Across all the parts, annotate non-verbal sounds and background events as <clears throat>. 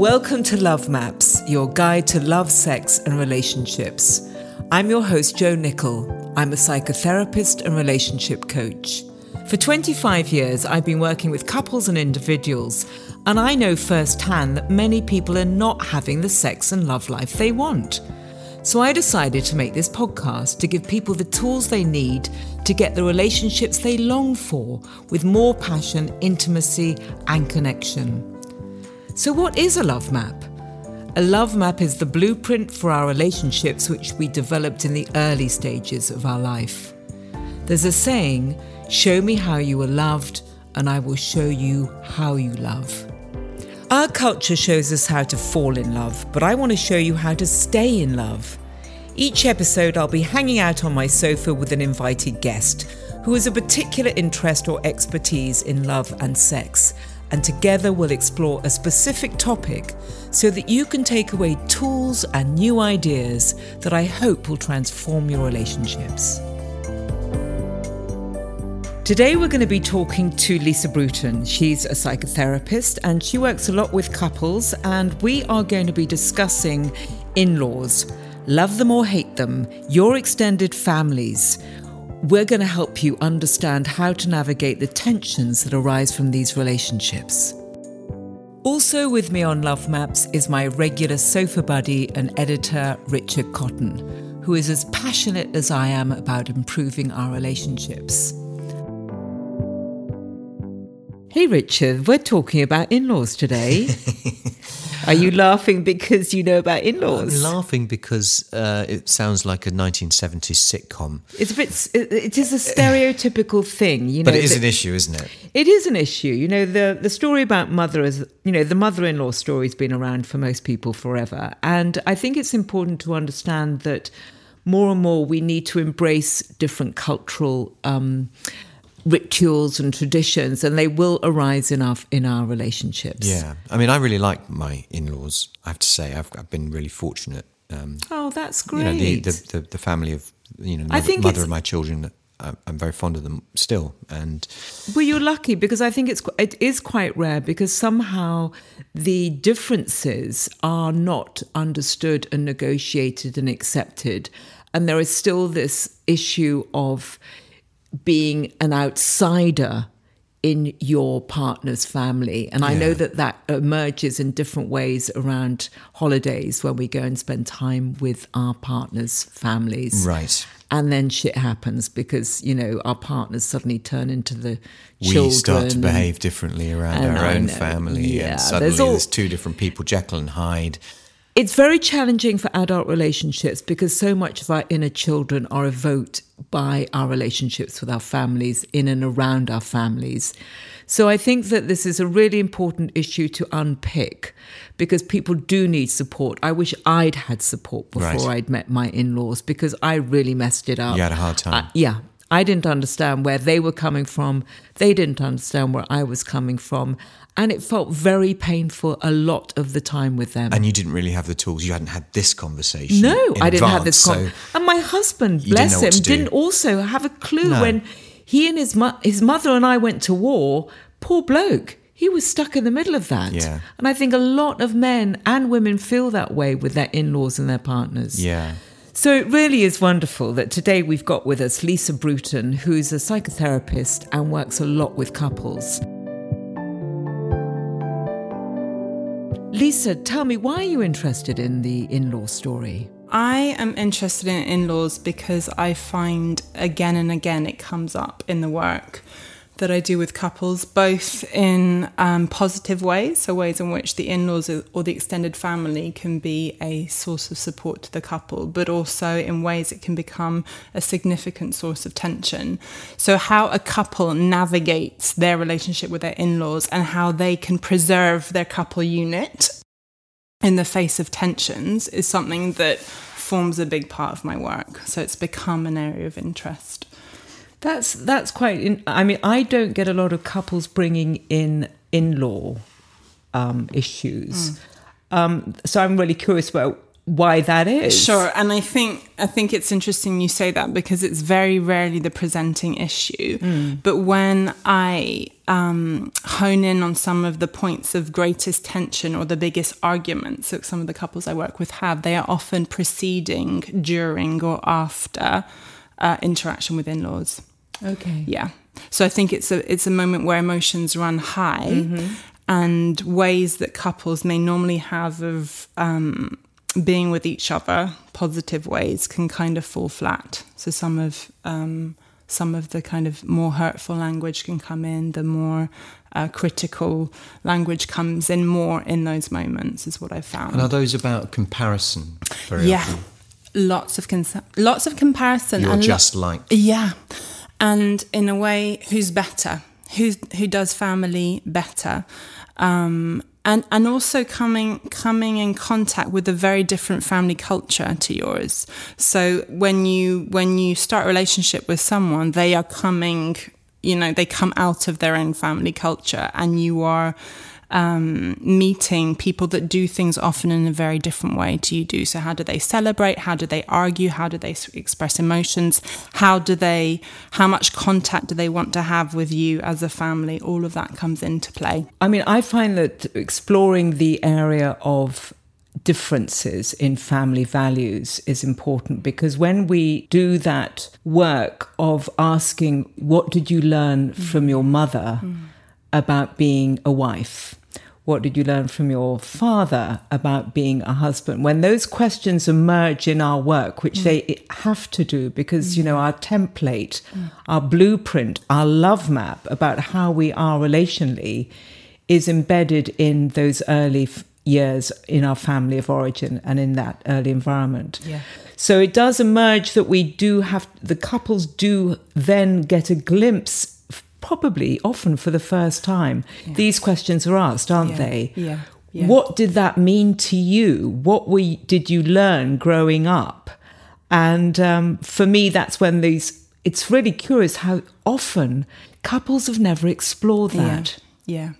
Welcome to Love Maps, your guide to love, sex, and relationships. I'm your host, Jo Nicol. I'm a psychotherapist and relationship coach. For 25 years, I've been working with couples and individuals, and I know firsthand that many people are not having the sex and love life they want. So I decided to make this podcast to give people the tools they need to get the relationships they long for with more passion, intimacy, and connection. So, what is a love map? A love map is the blueprint for our relationships which we developed in the early stages of our life. There's a saying, show me how you were loved, and I will show you how you love. Our culture shows us how to fall in love, but I want to show you how to stay in love. Each episode, I'll be hanging out on my sofa with an invited guest who has a particular interest or expertise in love and sex, and together we'll explore a specific topic so that you can take away tools and new ideas that I hope will transform your relationships. Today, we're going to be talking to Lisa Bruton. She's a psychotherapist and she works a lot with couples, and we are going to be discussing in laws love them or hate them, your extended families. We're going to help you understand how to navigate the tensions that arise from these relationships. Also, with me on Love Maps is my regular sofa buddy and editor, Richard Cotton, who is as passionate as I am about improving our relationships. Hey, Richard, we're talking about in laws today. <laughs> Are you laughing because you know about in laws? I'm laughing because uh, it sounds like a 1970s sitcom. It's a bit, it is a stereotypical thing, you know. But it is an issue, isn't it? It is an issue. You know, the, the story about mother is, you know, the mother in law story has been around for most people forever. And I think it's important to understand that more and more we need to embrace different cultural. Um, rituals and traditions and they will arise in our in our relationships. Yeah. I mean i really like my in-laws i have to say. I've, I've been really fortunate um, oh that's great you know the, the, the, the family of you know mother, mother of my children I'm very fond of them still, and well, you're lucky because I think it's it is quite rare because somehow the differences are not understood and negotiated and accepted, and there is still this issue of being an outsider in your partner's family. And I know that that emerges in different ways around holidays when we go and spend time with our partner's families. Right. And then shit happens because, you know, our partners suddenly turn into the children. We start to behave differently around our own family. Yeah, and suddenly there's, all, there's two different people, Jekyll and Hyde. It's very challenging for adult relationships because so much of our inner children are evoked by our relationships with our families, in and around our families. So I think that this is a really important issue to unpick because people do need support. I wish I'd had support before right. I'd met my in laws because I really messed it up. You had a hard time. yeah. I didn't understand where they were coming from. They didn't understand where I was coming from. And it felt very painful a lot of the time with them. And you didn't really have the tools. You hadn't had this conversation. No, I didn't advance, have this conversation. So and my husband, bless him, didn't also have a clue no. when he and his, mo- his mother and I went to war. Poor bloke he was stuck in the middle of that. Yeah. And I think a lot of men and women feel that way with their in laws and their partners. Yeah. So it really is wonderful that today we've got with us Lisa Bruton, who's a psychotherapist and works a lot with couples. Lisa, tell me, why are you interested in the in law story? I am interested in in laws because I find again and again it comes up in the work that I do with couples, both in um, positive ways, so ways in which the in laws or the extended family can be a source of support to the couple, but also in ways it can become a significant source of tension. So, how a couple navigates their relationship with their in laws and how they can preserve their couple unit in the face of tensions is something that forms a big part of my work. So, it's become an area of interest. That's that's quite. In, I mean, I don't get a lot of couples bringing in in-law um, issues. Mm. Um, so I'm really curious about why that is. Sure, and I think I think it's interesting you say that because it's very rarely the presenting issue. Mm. But when I um, hone in on some of the points of greatest tension or the biggest arguments that some of the couples I work with have, they are often preceding, during, or after uh, interaction with in-laws. Okay. Yeah. So I think it's a it's a moment where emotions run high, mm-hmm. and ways that couples may normally have of um, being with each other, positive ways, can kind of fall flat. So some of um, some of the kind of more hurtful language can come in. The more uh, critical language comes in more in those moments, is what I've found. And are those about comparison? yeah, often? lots of cons- lots of comparison. You're just lo- like yeah, and in a way, who's better? Who who does family better? Um, and and also coming coming in contact with a very different family culture to yours so when you when you start a relationship with someone they are coming you know they come out of their own family culture and you are um, meeting people that do things often in a very different way to you do. So, how do they celebrate? How do they argue? How do they express emotions? How do they, how much contact do they want to have with you as a family? All of that comes into play. I mean, I find that exploring the area of differences in family values is important because when we do that work of asking, what did you learn from your mother mm. about being a wife? What did you learn from your father about being a husband? When those questions emerge in our work, which mm. they have to do because, mm. you know, our template, mm. our blueprint, our love map about how we are relationally is embedded in those early f- years in our family of origin and in that early environment. Yeah. So it does emerge that we do have, the couples do then get a glimpse probably often for the first time, yeah. these questions are asked, aren't yeah. they? Yeah. yeah. What did that mean to you? What we did you learn growing up? And um, for me, that's when these. It's really curious how often couples have never explored that. Yeah.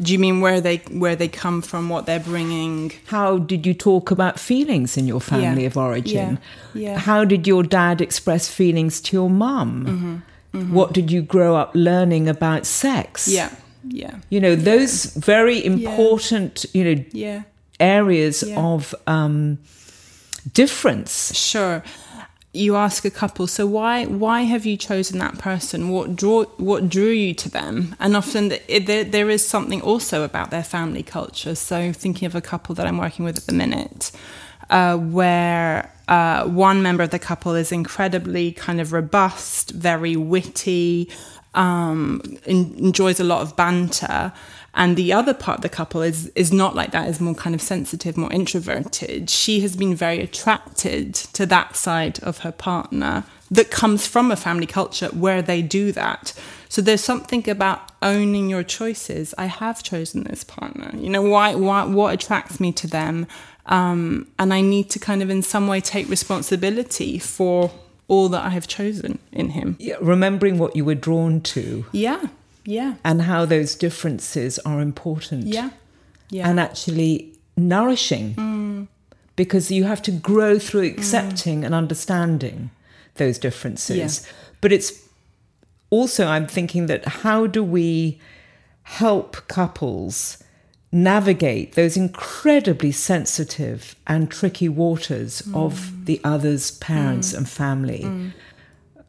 Do you mean where they where they come from, what they're bringing? How did you talk about feelings in your family yeah. of origin? Yeah. yeah. How did your dad express feelings to your mum? Mm-hmm. What did you grow up learning about sex? Yeah. Yeah. You know, those very important, yeah. you know, yeah. areas yeah. of um, difference. Sure. You ask a couple, so why why have you chosen that person? What draw what drew you to them? And often there, there is something also about their family culture. So thinking of a couple that I'm working with at the minute, uh, where uh, one member of the couple is incredibly kind of robust, very witty, um, in, enjoys a lot of banter, and the other part of the couple is is not like that. Is more kind of sensitive, more introverted. She has been very attracted to that side of her partner that comes from a family culture where they do that. So there's something about owning your choices. I have chosen this partner. You know why? Why? What attracts me to them? Um, and I need to kind of, in some way, take responsibility for all that I have chosen in him. Yeah, remembering what you were drawn to. Yeah, yeah. And how those differences are important. Yeah, yeah. And actually nourishing. Mm. Because you have to grow through accepting mm. and understanding those differences. Yeah. But it's also, I'm thinking that how do we help couples navigate those incredibly sensitive and tricky waters mm. of the other's parents mm. and family. Mm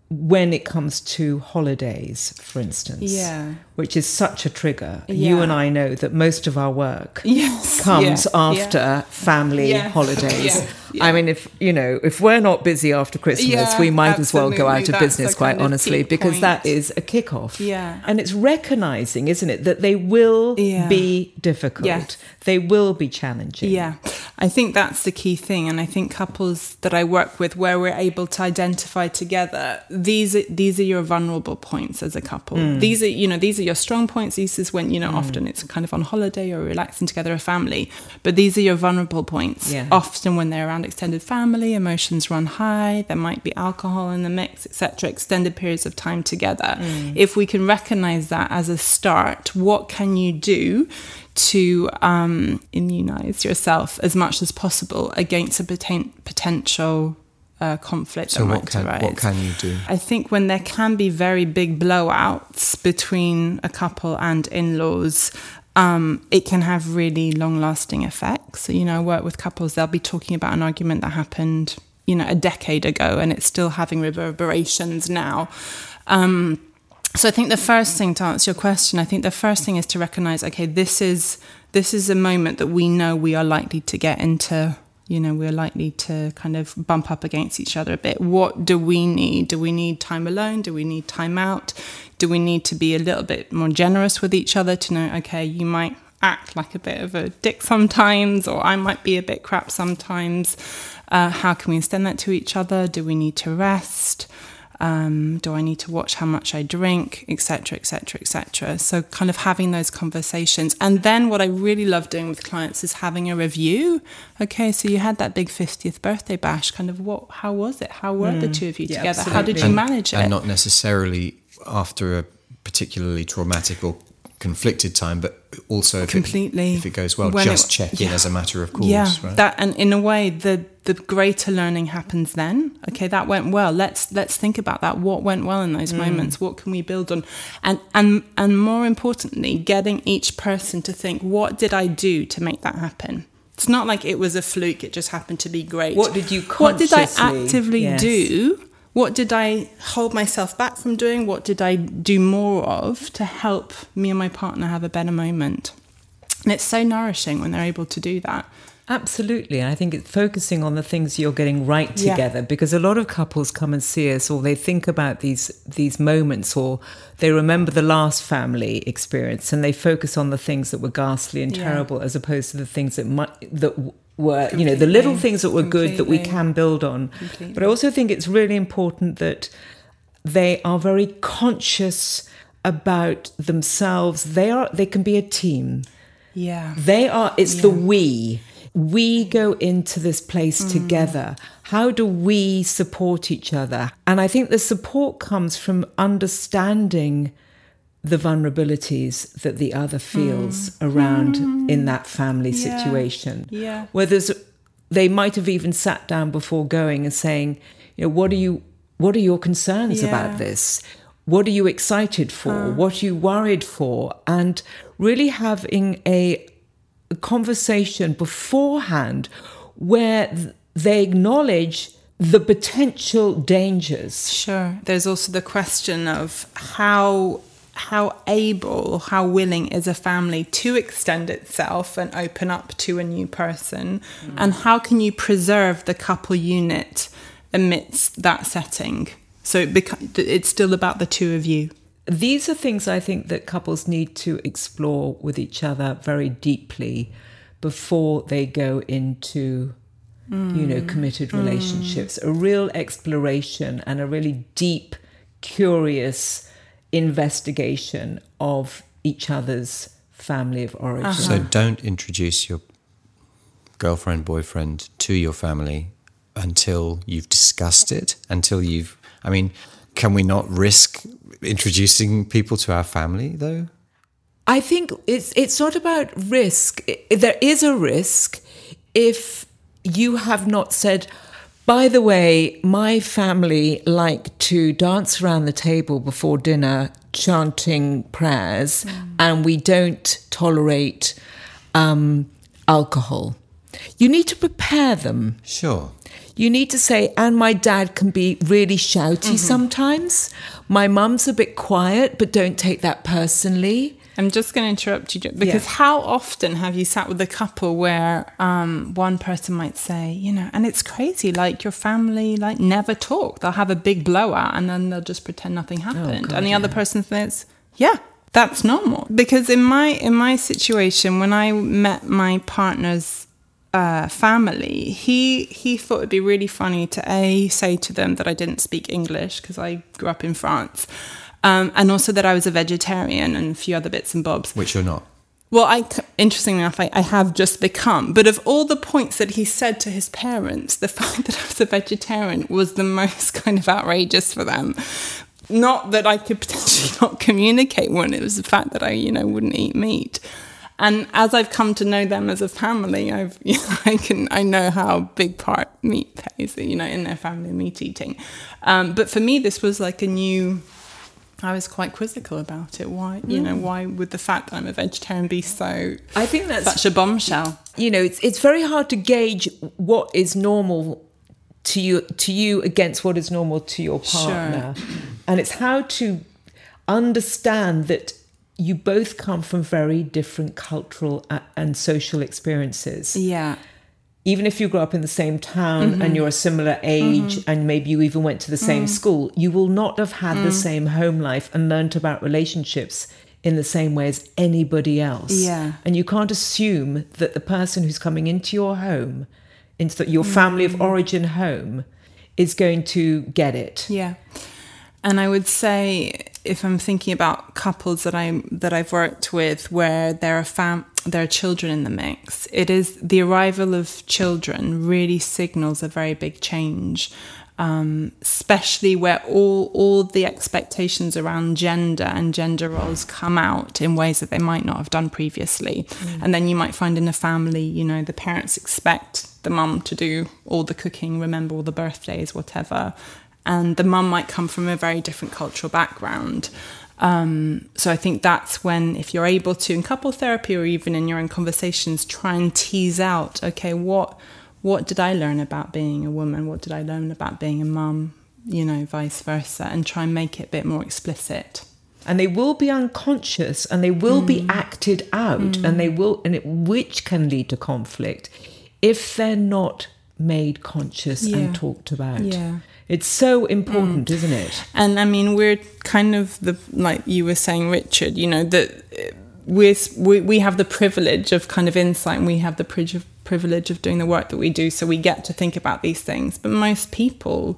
when it comes to holidays, for instance, yeah. Which is such a trigger. Yeah. You and I know that most of our work <laughs> yes. comes yeah. after <laughs> yeah. family holidays. I mean, if you know, if we're not busy after Christmas, we might absolutely. as well go out of That's business, quite honestly, because point. that is a kickoff. Yeah, and it's recognizing, isn't it, that they will be difficult. They will be challenging. Yeah, I think that's the key thing, and I think couples that I work with, where we're able to identify together these are, these are your vulnerable points as a couple. Mm. These are you know these are are your strong points. These is when, you know, mm. often it's kind of on holiday or relaxing together a family. But these are your vulnerable points. Yeah. Often when they're around extended family, emotions run high, there might be alcohol in the mix, etc. Extended periods of time together. Mm. If we can recognize that as a start, what can you do to um, immunize yourself as much as possible against a poten- potential uh, conflict so what can, what can you do? I think when there can be very big blowouts between a couple and in-laws, um, it can have really long-lasting effects. So, you know, I work with couples; they'll be talking about an argument that happened, you know, a decade ago, and it's still having reverberations now. Um, so I think the first thing to answer your question, I think the first thing is to recognize, okay, this is this is a moment that we know we are likely to get into. You know, we're likely to kind of bump up against each other a bit. What do we need? Do we need time alone? Do we need time out? Do we need to be a little bit more generous with each other to know, okay, you might act like a bit of a dick sometimes, or I might be a bit crap sometimes. Uh, how can we extend that to each other? Do we need to rest? Um, do I need to watch how much I drink, etc., etc., etc. So, kind of having those conversations, and then what I really love doing with clients is having a review. Okay, so you had that big fiftieth birthday bash. Kind of what? How was it? How were mm, the two of you yeah, together? Absolutely. How did you and, manage it? And not necessarily after a particularly traumatic or conflicted time, but also if completely it, if it goes well, when just it, check in as a matter of course. Yeah, right? that and in a way, the the greater learning happens then. Okay, that went well. Let's let's think about that. What went well in those mm. moments? What can we build on? And and and more importantly, getting each person to think, what did I do to make that happen? It's not like it was a fluke. It just happened to be great. What did you? What did I actively yes. do? What did I hold myself back from doing? What did I do more of to help me and my partner have a better moment? And it's so nourishing when they're able to do that. Absolutely. And I think it's focusing on the things you're getting right together yeah. because a lot of couples come and see us or they think about these these moments or they remember the last family experience and they focus on the things that were ghastly and yeah. terrible as opposed to the things that might that were Completely. you know the little things that were Completely. good that we can build on Completely. but i also think it's really important that they are very conscious about themselves they are they can be a team yeah they are it's yeah. the we we go into this place mm. together how do we support each other and i think the support comes from understanding the vulnerabilities that the other feels mm. around mm. in that family yeah. situation. Yeah. Where there's, they might have even sat down before going and saying, you know, what are you, what are your concerns yeah. about this? What are you excited for? What are you worried for? And really having a, a conversation beforehand where they acknowledge the potential dangers. Sure. There's also the question of how how able or how willing is a family to extend itself and open up to a new person mm. and how can you preserve the couple unit amidst that setting so it beca- it's still about the two of you these are things i think that couples need to explore with each other very deeply before they go into mm. you know committed mm. relationships mm. a real exploration and a really deep curious investigation of each other's family of origin. Uh-huh. So don't introduce your girlfriend, boyfriend to your family until you've discussed it, until you've, I mean, can we not risk introducing people to our family though? I think it's it's not about risk. There is a risk if you have not said, by the way, my family like to dance around the table before dinner chanting prayers, mm. and we don't tolerate um, alcohol. You need to prepare them. Sure. You need to say, and my dad can be really shouty mm-hmm. sometimes. My mum's a bit quiet, but don't take that personally. I'm just going to interrupt you because yeah. how often have you sat with a couple where um, one person might say, you know, and it's crazy, like your family like never talk. They'll have a big blowout and then they'll just pretend nothing oh, happened, oh, God, and the yeah. other person says, yeah, that's normal. Because in my in my situation, when I met my partner's uh, family, he he thought it'd be really funny to a say to them that I didn't speak English because I grew up in France um, and also that I was a vegetarian and a few other bits and bobs. Which you're not. Well, I, interestingly enough, I, I, have just become. But of all the points that he said to his parents, the <laughs> fact that I was a vegetarian was the most <laughs> kind of outrageous for them. Not that I could <laughs> potentially not communicate one; it was the fact that I, you know, wouldn't eat meat. And as I've come to know them as a family, I've, you know, I can, I know how big part meat plays, you know, in their family meat eating. Um, but for me, this was like a new I was quite quizzical about it. Why, you know, mm. why would the fact that I'm a vegetarian be so? I think that's such a bombshell. You know, it's it's very hard to gauge what is normal to you to you against what is normal to your partner, sure. and it's how to understand that you both come from very different cultural and social experiences. Yeah even if you grew up in the same town mm-hmm. and you're a similar age mm-hmm. and maybe you even went to the same mm. school, you will not have had mm. the same home life and learnt about relationships in the same way as anybody else. Yeah. And you can't assume that the person who's coming into your home, into the, your family of mm. origin home, is going to get it. Yeah. And I would say if I'm thinking about couples that I'm that I've worked with where there are fam there are children in the mix, it is the arrival of children really signals a very big change. Um, especially where all all the expectations around gender and gender roles come out in ways that they might not have done previously. Mm. And then you might find in a family, you know, the parents expect the mum to do all the cooking, remember all the birthdays, whatever. And the mum might come from a very different cultural background. Um, so I think that's when, if you're able to, in couple therapy or even in your own conversations, try and tease out, okay, what what did I learn about being a woman? What did I learn about being a mum? You know, vice versa, and try and make it a bit more explicit. And they will be unconscious, and they will mm. be acted out, mm. and they will, and it, which can lead to conflict if they're not made conscious yeah. and talked about. Yeah. It's so important, mm. isn't it? And I mean, we're kind of the like you were saying, Richard. You know that we we we have the privilege of kind of insight, and we have the privilege of doing the work that we do, so we get to think about these things. But most people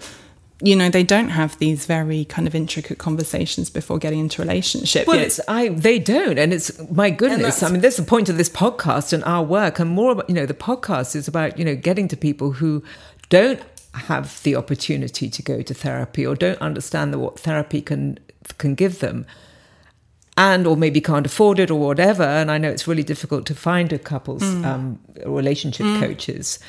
you know they don't have these very kind of intricate conversations before getting into relationship well it's i they don't and it's my goodness i mean that's the point of this podcast and our work and more about you know the podcast is about you know getting to people who don't have the opportunity to go to therapy or don't understand what therapy can can give them and or maybe can't afford it or whatever and i know it's really difficult to find a couples mm. um, relationship mm. coaches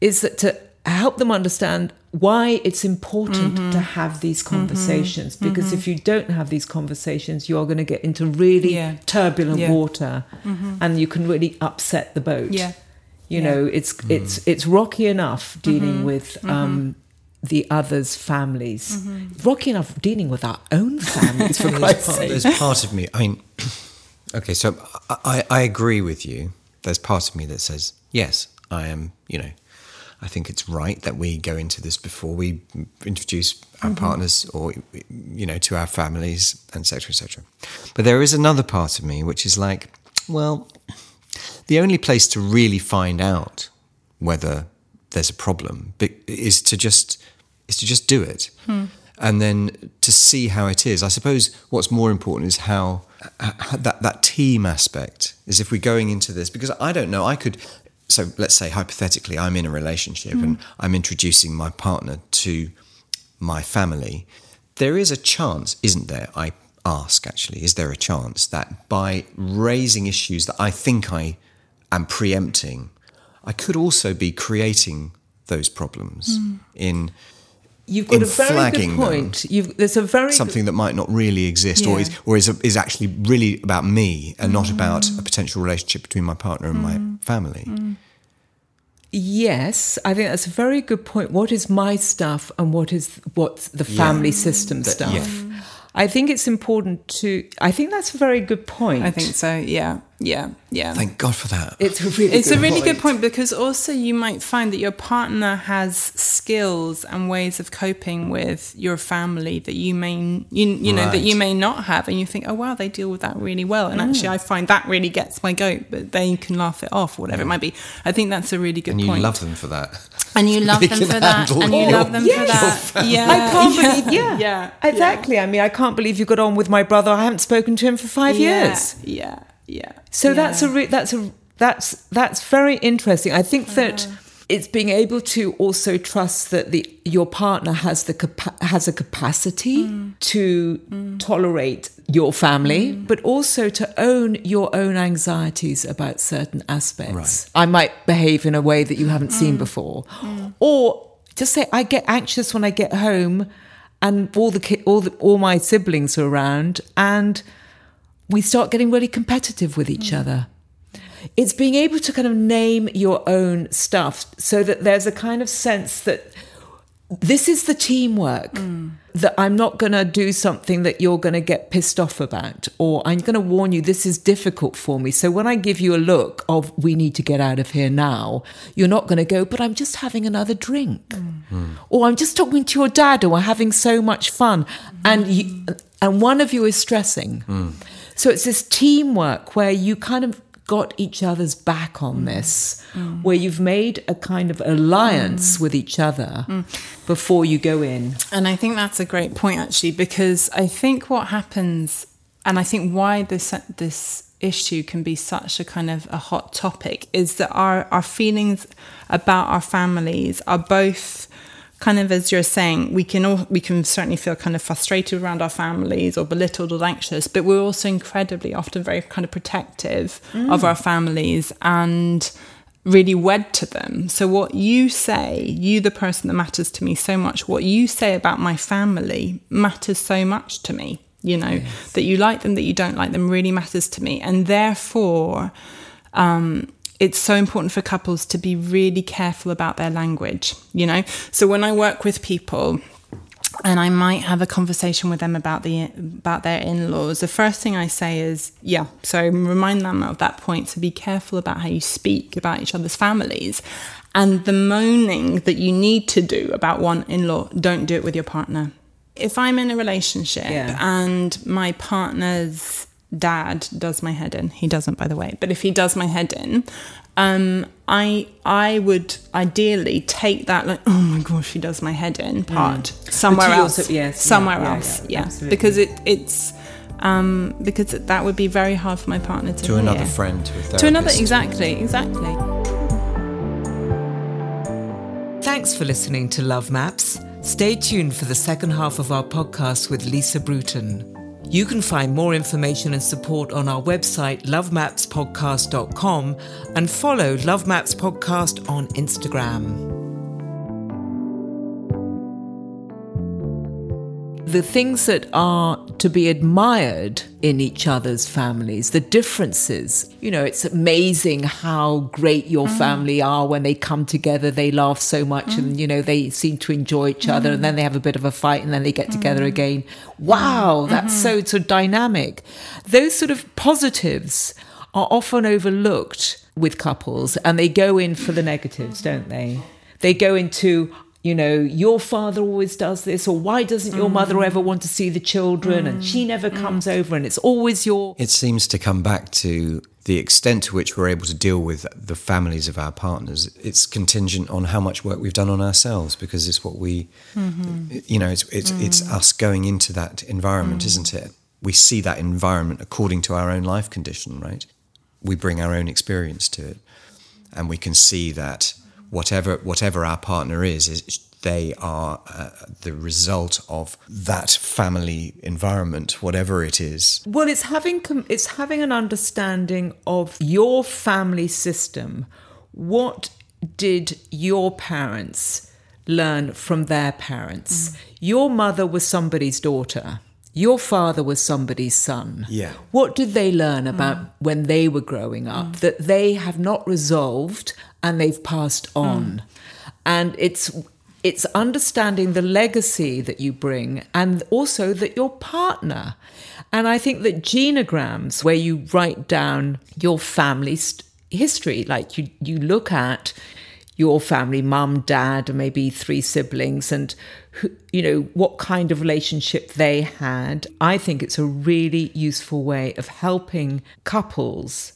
is that to help them understand why it's important mm-hmm. to have these mm-hmm. conversations mm-hmm. because mm-hmm. if you don't have these conversations you're going to get into really yeah. turbulent yeah. water mm-hmm. and you can really upset the boat yeah you yeah. know, it's mm. it's it's rocky enough dealing mm-hmm. with mm-hmm. um, the others' families. Mm-hmm. Rocky enough dealing with our own <laughs> families. for Christ's sake. There's part of me. I mean, <clears throat> okay, so I, I agree with you. There's part of me that says yes, I am. You know, I think it's right that we go into this before we introduce our mm-hmm. partners or you know to our families, etc., etc. But there is another part of me which is like, well, the only place to really find out whether there's a problem is to just is to just do it hmm. and then to see how it is i suppose what's more important is how, how, that that team aspect is if we're going into this because i don't know i could so let's say hypothetically i'm in a relationship hmm. and i'm introducing my partner to my family there is a chance isn't there i ask actually is there a chance that by raising issues that i think i am preempting, I could also be creating those problems mm. in You've got a very good point. there's a very something that might not really exist, yeah. or is or is, a, is actually really about me and mm. not about a potential relationship between my partner and mm. my family. Mm. Yes, I think that's a very good point. What is my stuff and what is what's the family yeah. system stuff? Yeah. I think it's important to. I think that's a very good point. I think so. Yeah yeah, yeah. Thank God for that. It's a really it's good a really point. good point because also you might find that your partner has skills and ways of coping with your family that you may you, you know that you may not have and you think oh wow they deal with that really well and actually I find that really gets my goat but they can laugh it off or whatever it might be I think that's a really good point. and you point love them for that. and you love They them <laughs> for that and you love them for Yes. that yeah I can't yeah. believe, yeah, yeah exactly. I mean, I can't believe you got on with my brother. I haven't spoken to him for five yeah. years. yeah yeah So that's a re- that's a that's that's very interesting. I think that it's being able to also trust that the your partner has the capa- has a capacity Mm. to tolerate your family, Mm. but also to own your own anxieties about certain aspects. I might behave in a way that you haven't Mm. seen before, or just say I get anxious when I get home, and all the ki- all the, all my siblings are around, and we start getting really competitive with each mm. other. It's being able to kind of name your own stuff so that there's a kind of sense that this is the teamwork, mm. that I'm not going to do something that you're going to get pissed off about, or I'm going to warn you, this is difficult for me. So when I give you a look of, we need to get out of here now, you're not going to go, but I'm just having another drink, mm. hmm. or I'm just talking to your dad, or we're having so much fun. And, you, and one of you is stressing. Hmm. So it's this teamwork where you kind of got each other's back on mm. this, mm. where you've made a kind of alliance mm. with each other before you go in. And I think that's a great point actually, because I think what happens, and I think why this this issue can be such a kind of a hot topic, is that our our feelings about our families are both kind of as you're saying we can all we can certainly feel kind of frustrated around our families or belittled or anxious but we're also incredibly often very kind of protective of our families and really wed to them. So, what you say, you, the person that matters to me so much, what you say about my family matters so much to me. You know, that you like them, that you don't like them really matters to me. And therefore, um, it's so important for couples to be really careful about their language, you know? So, when I work with people, and I might have a conversation with them about the about their in-laws. The first thing I say is, yeah, so remind them of that point to be careful about how you speak about each other's families. And the moaning that you need to do about one in-law, don't do it with your partner. If I'm in a relationship Yeah. and my partner's dad does my head in, he doesn't by the way, but if he does my head in, um, I I would ideally take that like oh my gosh he does my head in part somewhere else also- yes, somewhere yeah, yeah, else yeah, yeah, absolutely. because it it's um, because that would be very hard for my partner to to another friend, to a therapist. to another exactly exactly Thanks for listening to Love Maps. Stay tuned for the second half of our podcast with Lisa Bruton. You can find more information and support on our website, lovemapspodcast.com, and follow Love Maps Podcast on Instagram. The things that are to be admired in each other's families, the differences. You know, it's amazing how great your mm. family are when they come together, they laugh so much and, mm. you know, they seem to enjoy each other and mm. then they have a bit of a fight and then they get together again. Wow, that's mm-hmm. so, so dynamic. Those sort of positives are often overlooked with couples and they go in for the negatives, don't they? They go into, you know, your father always does this, or why doesn't your mother mm. ever want to see the children? And she mm. never comes over, and it's always your. It seems to come back to the extent to which we're able to deal with the families of our partners. It's contingent on how much work we've done on ourselves because it's what we, mm-hmm. you know, it's it's it's mm. us going into that environment, isn't it? We see that environment according to our own life condition, right? We bring our own experience to it, and we can see that whatever whatever our partner is is they are uh, the result of that family environment whatever it is Well, it's having com- it's having an understanding of your family system. What did your parents learn from their parents? Your mother was somebody's daughter. Your father was somebody's son. Yeah. What did they learn hmm. about when they were growing up hmm. that they have not resolved and they've passed hmm. on? And it's it's understanding the legacy that you bring and also that your partner. And I think that genograms, where you write down your family st- history, like you, you look at your family, mum, dad, and maybe three siblings, and who, you know what kind of relationship they had. I think it's a really useful way of helping couples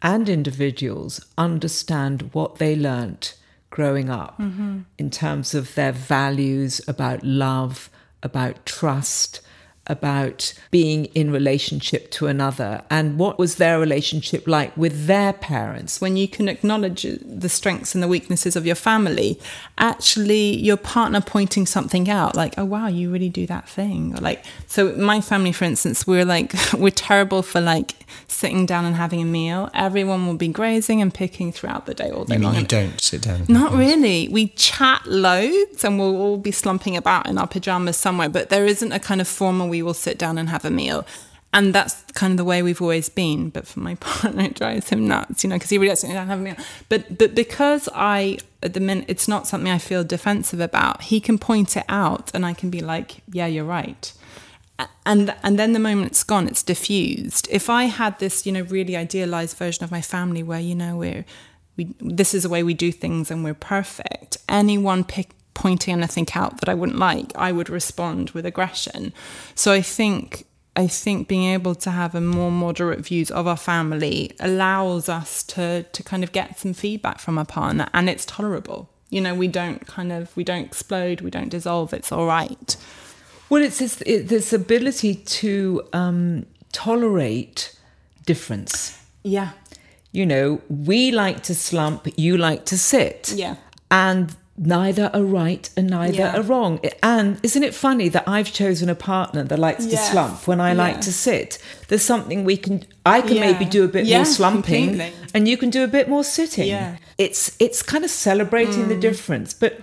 and individuals understand what they learnt growing up mm-hmm. in terms of their values about love, about trust, about being in relationship to another and what was their relationship like with their parents. When you can acknowledge the strengths and the weaknesses of your family actually your partner pointing something out like oh wow you really do that thing. Or like so my family for instance we're like <laughs> we're terrible for like sitting down and having a meal. Everyone will be grazing and picking throughout the day all day you long. you don't sit down not really. We chat loads and we'll all be slumping about in our pajamas somewhere but there isn't a kind of formal we will sit down and have a meal. And that's kind of the way we've always been. But for my <laughs> partner, it drives him nuts, you know, because he really doesn't have a meal. But but because I at the minute it's not something I feel defensive about, he can point it out and I can be like, Yeah, you're right. And and then the moment it's gone, it's diffused. If I had this, you know, really idealized version of my family where, you know, we're we this is the way we do things and we're perfect, anyone pick pointing anything out that I wouldn't like, I would respond with aggression. So I think I think being able to have a more moderate views of our family allows us to to kind of get some feedback from our partner and it's tolerable. You know, we don't kind of we don't explode, we don't dissolve, it's all right. Well, it's this, it, this ability to um, tolerate difference. Yeah. You know, we like to slump, you like to sit. Yeah. And neither are right and neither Yeah. are wrong. And isn't it funny that I've chosen a partner that likes to slump when I like to sit? There's something we can I can Yeah. maybe do a bit Yeah, more slumping completely. and you can do a bit more sitting. Yeah. It's it's kind of celebrating Mm. the difference. But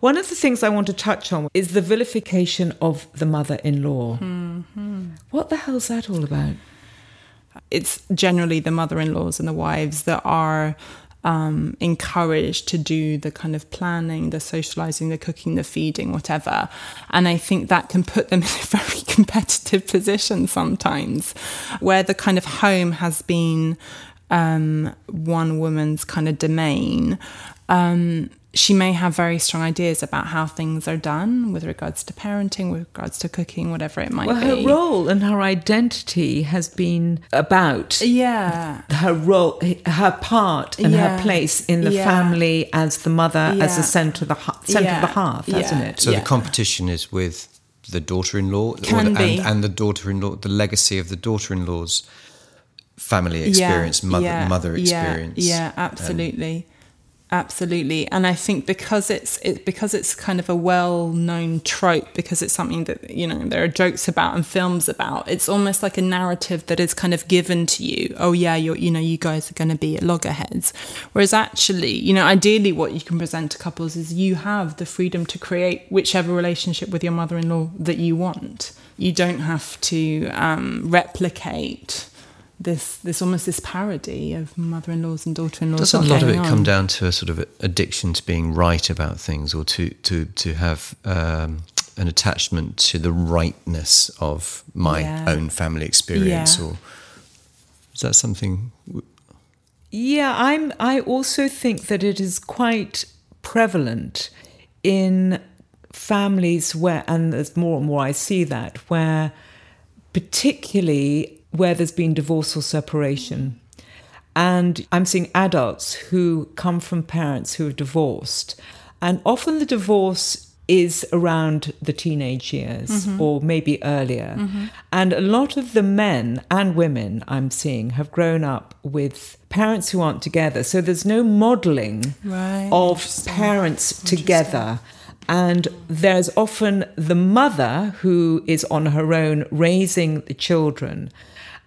one of the things I want to touch on is the vilification of the mother-in-law. Mm-hmm. What the hell's that all about? it's generally the mother-in-laws and the wives that are um, encouraged to do the kind of planning, the socializing, the cooking, the feeding, whatever. And I think that can put them <laughs> in a very competitive position sometimes, where the kind of home has been um, one woman's kind of domain. Um, she may have very strong ideas about how things are done with regards to parenting, with regards to cooking, whatever it might be. Well, her role and her identity has been about yeah. her role, her part, and Yeah. her place in the Yeah. family as the mother, as the centre of the ha- centre of the Yeah. hearth, hasn't it? So Yeah. the competition is with the daughter-in-law, Can the, be. and, and the daughter-in-law, the legacy of the daughter-in-law's family experience, mother yeah, mother experience. Um, Yeah, absolutely. Absolutely. And I think because it's it because it's kind of a well-known trope because it's something that you know there are jokes about and films about. It's almost like a narrative that is kind of given to you. Oh yeah, you're you know you guys are going to be at loggerheads. Whereas actually, you know, ideally what you can present to couples is you have the freedom to create whichever relationship with your mother-in-law that you want. You don't have to um, replicate this this almost this parody of mother-in-laws and daughter-in-laws. Doesn't a lot of it getting come down to a sort of addiction to being right about things, or to to to have um, an attachment to the rightness of my Yeah. own family experience, Yeah. or is that something? Yeah, I'm. I also think that it is quite prevalent in families where, and there's more and more I see that where, particularly where there's been divorce or separation, and I'm seeing adults who come from parents who are divorced, and often the divorce is around the teenage years mm-hmm. or maybe earlier. Mm-hmm. And a lot of the men and women I'm seeing have grown up with parents who aren't together. So there's no modeling Right. of parents together. And there's often the mother who is on her own raising the children.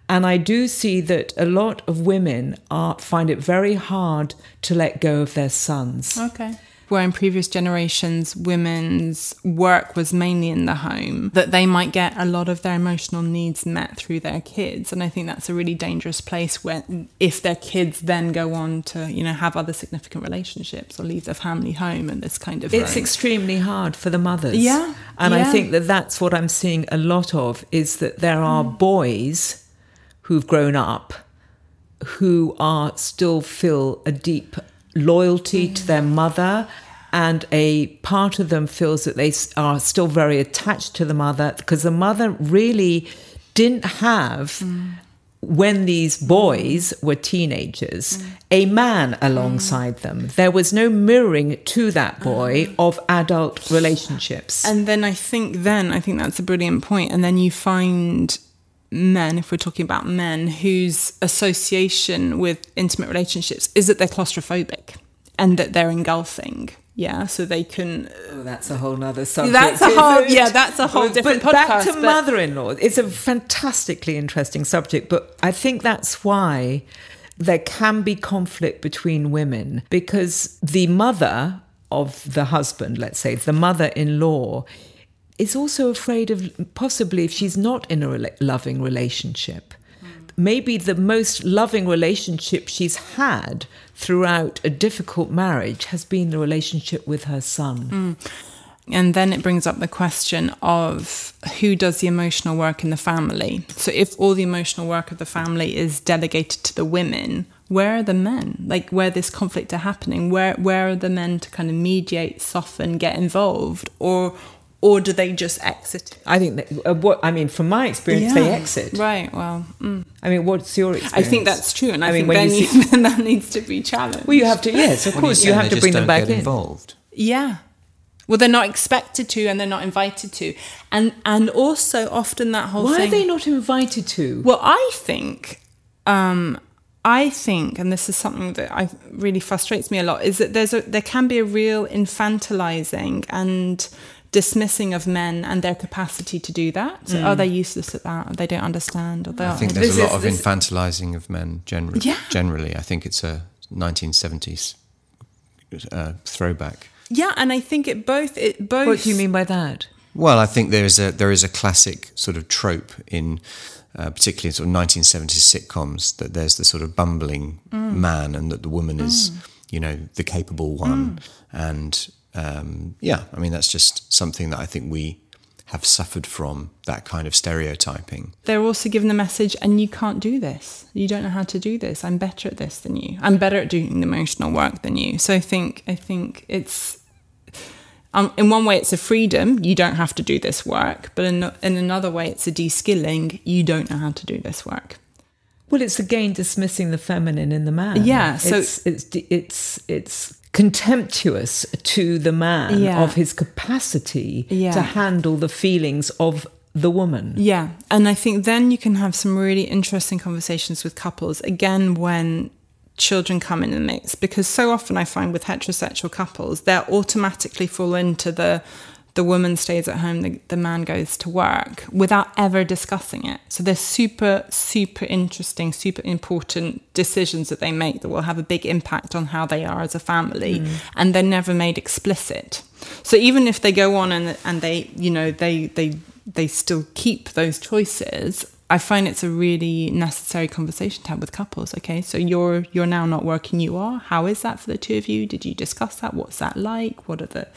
And I do see that a lot of women are, find it very hard to let go of their sons Okay. where in previous generations women's work was mainly in the home, that they might get a lot of their emotional needs met through their kids. And I think that's a really dangerous place where, if their kids then go on to, you know, have other significant relationships or leave their family home and this kind of It's thing. extremely hard for the mothers. Yeah, And I think that that's what I'm seeing a lot of is that there are Mm. boys who've grown up who are still feel a deep loyalty to their mother and a part of them feels that they are still very attached to the mother because the mother really didn't have when these boys were teenagers a man alongside them there was no mirroring to that boy mm. of adult relationships And then I think then I think that's a brilliant point. And then you find men, if we're talking about men, whose association with intimate relationships is that they're claustrophobic and that they're engulfing. Yeah, so they can. Oh, that's a whole nother subject. That's a whole- it? yeah, that's a whole different but Back to but- mother-in-law. It's a fantastically interesting subject, but I think that's why there can be conflict between women because the mother of the husband, let's say, the mother-in-law, is also afraid of possibly if she's not in a loving relationship. Mm. Maybe the most loving relationship she's had throughout a difficult marriage has been the relationship with her son. Mm. And then it brings up the question of who does the emotional work in the family. So if all the emotional work of the family is delegated to the women, where are the men? Like where this conflict are happening, where where are the men to kind of mediate, soften, get involved, or or do they just exit? I think that uh, what I mean, from my experience, they exit. Right. Well, mm. I mean, what's your experience? I think that's true, and I, I mean, think then, you <laughs> see- then that needs to be challenged. well, you have to. Yes, of What course, saying? you have to bring them back get in. involved. Yeah. Well, they're not expected to, and they're not invited to, and and also often that whole Why thing. are they not invited to? Well, I think, um, I think, and this is something that I really frustrates me a lot, is that there's a there can be a real infantilizing and dismissing of men and their capacity to do that. So, oh, they're useless at that. Or they don't understand. Or they I think there's This a lot is- of this- infantilizing of men generally. Yeah. Generally, I think it's a 1970s uh, throwback. yeah, and I think it both it both. what do you mean by that? Well, I think there is a there is a classic sort of trope in, uh, particularly in sort of 1970s sitcoms, that there's the sort of bumbling man, and that the woman is, you know, the capable one, and um, yeah, I mean that's just something that I think we have suffered from that kind of stereotyping. they're also given the message, and you can't do this. You don't know how to do this. I'm better at this than you. I'm better at doing the emotional work than you. So I think I think it's um, in one way it's a freedom. You don't have to do this work, but in in another way it's a de-skilling. You don't know how to do this work. Well, it's again dismissing the feminine in the man. Yeah, so- it's it's it's it's contemptuous to the man Yeah. of his capacity Yeah. to handle the feelings of the woman. Yeah, and I think then you can have some really interesting conversations with couples again when children come in the mix because so often I find with heterosexual couples they're automatically fall into the the woman stays at home the, the man goes to work without ever discussing it so there's super super interesting super important decisions that they make that will have a big impact on how they are as a family mm. and they're never made explicit so even if they go on and and they you know they they they still keep those choices I find it's a really necessary conversation to have with couples. Okay, so you're you're now not working, you are. How is that for the two of you? Did you discuss that? What's that like? What are the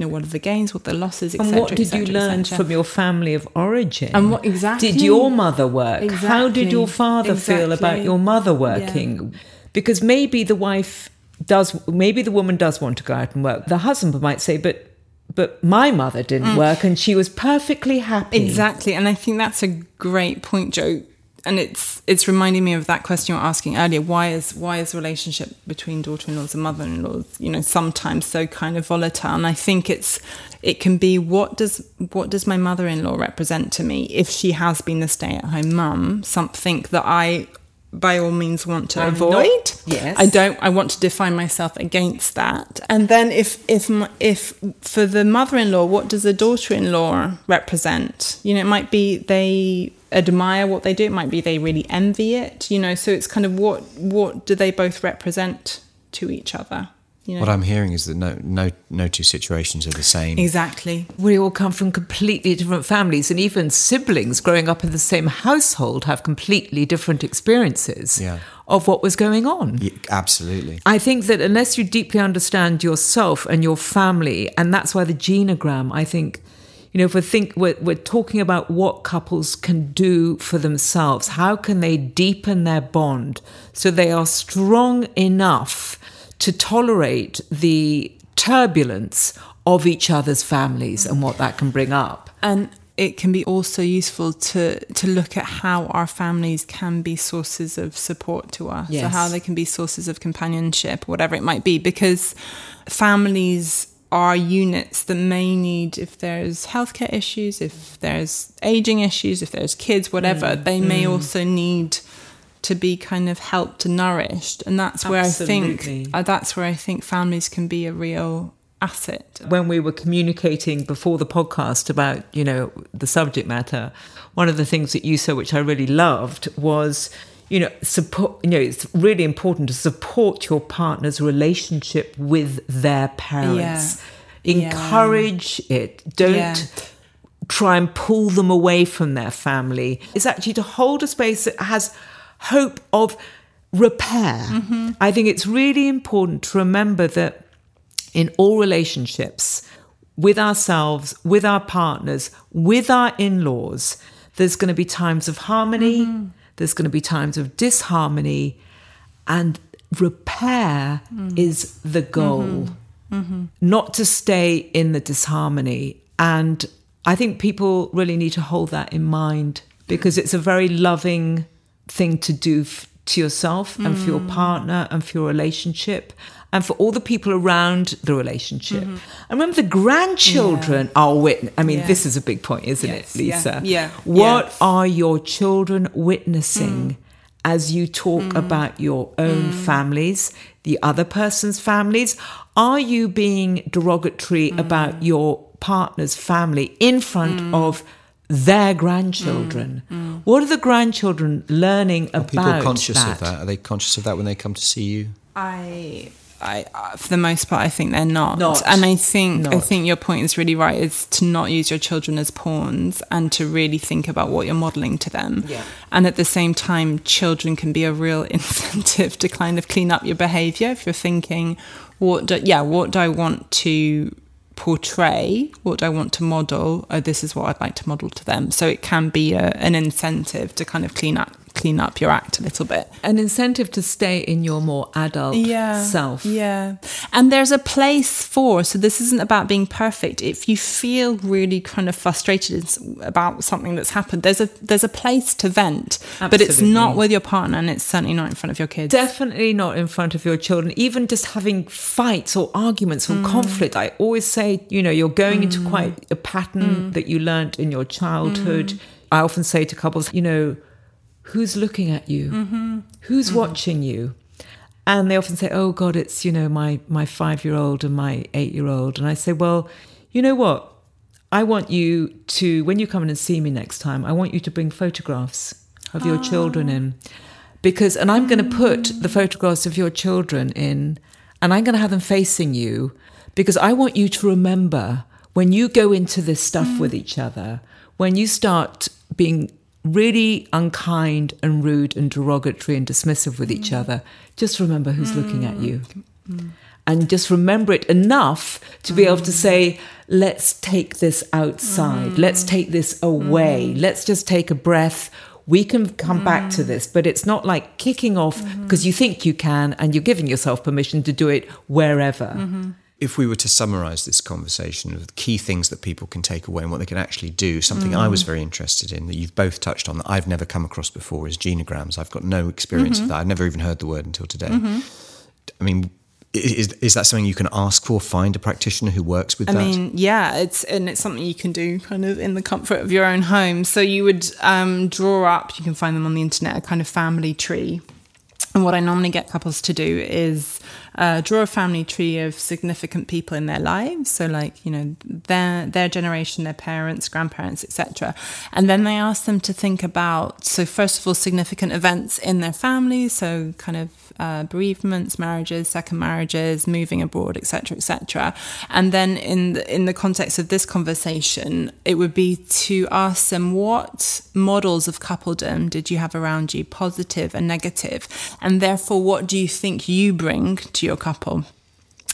know what are the gains? What are the losses? And what did you learn from your family of origin? And what- exactly. Did your mother work? How did your Exactly. father feel about your mother working? Because maybe the wife does, maybe the woman does want to go out and work. The husband might say, but but my mother didn't mm. work and she was perfectly happy. Exactly, and I think that's a great point, Jo. And it's it's reminding me of that question you were asking earlier. Why is why is the relationship between daughter-in-laws and mother-in-laws, you know, sometimes so kind of volatile? And I think it's it can be what does what does my mother-in-law represent to me if she has been the stay-at-home mum? Something that I by all means want to I'm avoid. not- yes. I don't I want to define myself against that. And then if if if for the mother-in-law, what does the daughter-in-law represent? You know, it might be they admire what they do. It might be they really envy it. You know, so it's kind of what what do they both represent to each other? You know? What I'm hearing is that no, no, no two situations are the same. exactly. We all come from completely different families, and even siblings growing up in the same household have completely different experiences Yeah. of what was going on. Yeah, absolutely. I think that unless you deeply understand yourself and your family, and that's why the genogram, I think, you know, if we think we're, we're talking about what couples can do for themselves, how can they deepen their bond so they are strong enough to tolerate the turbulence of each other's families and what that can bring up. And it can be also useful to to look at how our families can be sources of support to us. So Yes. how they can be sources of companionship, whatever it might be, because families are units that may need if there's healthcare issues, if there's aging issues, if there's kids, whatever, they may also need to be kind of helped and nourished. And that's where I think uh, that's where I think families can be a real asset. when we were communicating before the podcast about you know the subject matter one of the things that you said which i really loved was you know support you know it's really important to support your partner's relationship with their parents. Yeah. encourage it. Don't Yeah. try and pull them away from their family. It's actually to hold a space that has hope of repair. Mm-hmm. I think it's really important to remember that in all relationships with ourselves, with our partners, with our in laws, there's going to be times of harmony, mm-hmm. There's going to be times of disharmony, and repair mm. is the goal, mm-hmm. Mm-hmm. not to stay in the disharmony. And I think people really need to hold that in mind because it's a very loving thing to do f- to yourself and for your mm. partner and for your relationship and for all the people around the relationship. Mm-hmm. And remember, the grandchildren are witness. I mean, Yeah. this is a big point, isn't Yes, it, Lisa? yeah, What yeah. are your children witnessing mm. as you talk mm. about your own mm. families, the other person's families? Are you being derogatory about your partner's family in front of their grandchildren? What are the grandchildren learning Are about people conscious that? of that? Are they conscious of that when they come to see you? I, I, uh, for the most part, I think they're not. Not. And I think I think your point is really right. Is to not use your children as pawns and to really think about what you're modelling to them. Yeah. And at the same time, children can be a real <laughs> incentive to kind of clean up your behaviour. If you're thinking, what do, yeah, what do I want to portray? What do I want to model? Oh, this is what I'd like to model to them. So it can be a, an incentive to kind of clean up clean up your act a little bit. An incentive to stay in your more adult self. Yeah. And there's a place for, so this isn't about being perfect. If you feel really kind of frustrated about something that's happened, there's a there's a place to vent. Absolutely. But it's not with your partner and it's certainly not in front of your kids. Definitely not in front of your children. Even just having fights or arguments or mm. conflict. I always say, you know, you're going into mm. quite a pattern mm. that you learnt in your childhood. I often say to couples, you know, who's looking at you? Mm-hmm. Who's mm-hmm. watching you? And they often say, "Oh God, it's you know my my five year old and my eight year old." And I say, "Well, you know what? I want you to when you come in and see me next time, I want you to bring photographs of your children ah. in, because and I'm going to put the mm. photographs of your children in, and I'm going to have them facing you, because I want you to remember when you go into this stuff mm. with each other, when you start being really unkind and rude and derogatory and dismissive with each mm. other, just remember who's looking at mm. you. Mm. And just remember it enough to be able to say, let's take this outside, let's take this away, let's just take a breath. We can come back to this, but it's not like kicking off mm-hmm. because you think you can and you're giving yourself permission to do it wherever. Mm-hmm. If we were to summarize this conversation of the key things that people can take away and what they can actually do, something I was mm. very interested in that you've both touched on that I've never come across before is genograms. I've got no experience mm-hmm. of that. I've never even heard the word until today. Mm-hmm. I mean, is, is that something you can ask for? Find a practitioner who works with I that? mean, yeah, it's and it's something you can do kind of in the comfort of your own home. So you would um, draw up. You can find them on the internet. A kind of family tree And what I normally get couples to do is uh, draw a family tree of significant people in their lives, so like you know their their generation, their parents, grandparents, etc. And then they ask them to think about so first of all significant events in their families, so kind of uh, bereavements, marriages, second marriages, moving abroad, etc., etc. And then in the, in the context of this conversation, it would be to ask them what models of coupledom did you have around you, positive and negative, and therefore what do you think you bring to your couple?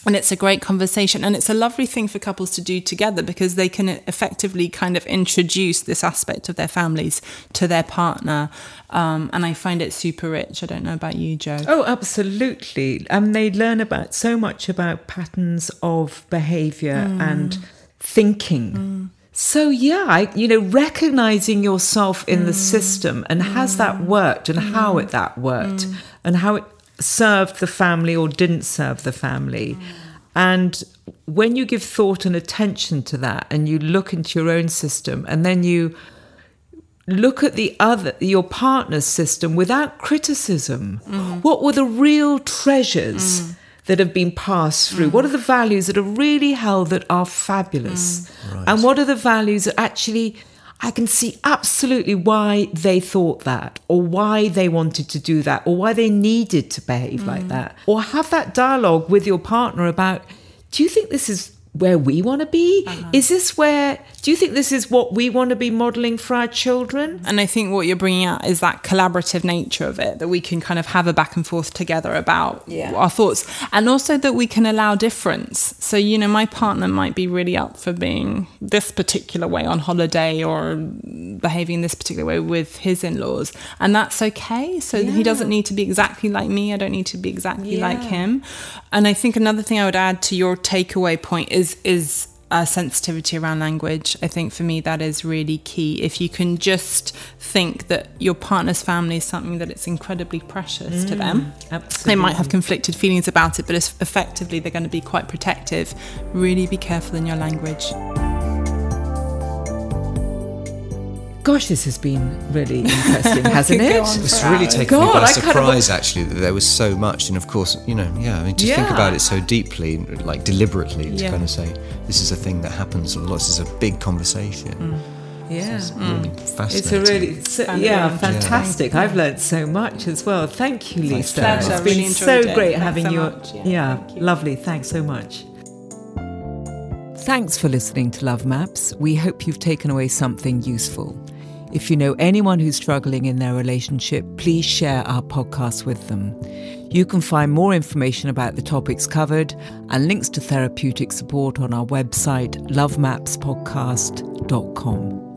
and it's a great conversation and it's a lovely thing for couples to do together because they can effectively kind of introduce this aspect of their families to their partner um, and i find it super rich i don't know about you jo oh absolutely and they learn about so much about patterns of behavior mm. and thinking mm. So yeah, I, you know, recognizing yourself in mm. the system and has that mm. worked and how mm. it that worked mm. and how it served the family or didn't serve the family. Mm. And when you give thought and attention to that and you look into your own system and then you look at the other your partner's system without criticism, mm. what were the real treasures? Mm. That have been passed through? What are the values that are really held that are fabulous? Right. And what are the values that actually I can see absolutely why they thought that, or why they wanted to do that, or why they needed to behave mm. like that. Or have that dialogue with your partner about do you think this is where we want to be? Uh-huh. Is this where, do you think this is what we want to be modeling for our children? And I think what you're bringing out is that collaborative nature of it, that we can kind of have a back and forth together about yeah. our thoughts. And also that we can allow difference. So, you know, my partner might be really up for being this particular way on holiday or behaving this particular way with his in laws. And that's okay. So yeah. he doesn't need to be exactly like me. I don't need to be exactly yeah. like him. And I think another thing I would add to your takeaway point is is a sensitivity around language. I think for me that is really key. If you can just think that your partner's family is something that it's incredibly precious mm, to them, absolutely. they might have conflicted feelings about it, but effectively they're going to be quite protective. Really be careful in your language. Gosh, this has been really <laughs> interesting, hasn't it? It's really taken God, me by surprise, actually, that there was so much. And of course, you know, yeah, I mean, to yeah. think about it so deeply, like deliberately, to yeah. kind of say, this is a thing that happens a lot, this is a big conversation. Mm. Yeah, it's really mm. fascinating. It's a really, so, yeah, fantastic. Yeah. I've learned so much as well. Thank you, Lisa. Pleasure. It's been really so it. great Thanks having so you. Much. Yeah, yeah lovely. Thanks so much. Thanks for listening to Love Maps. We hope you've taken away something useful. If you know anyone who's struggling in their relationship, please share our podcast with them. You can find more information about the topics covered and links to therapeutic support on our website, lovemapspodcast.com.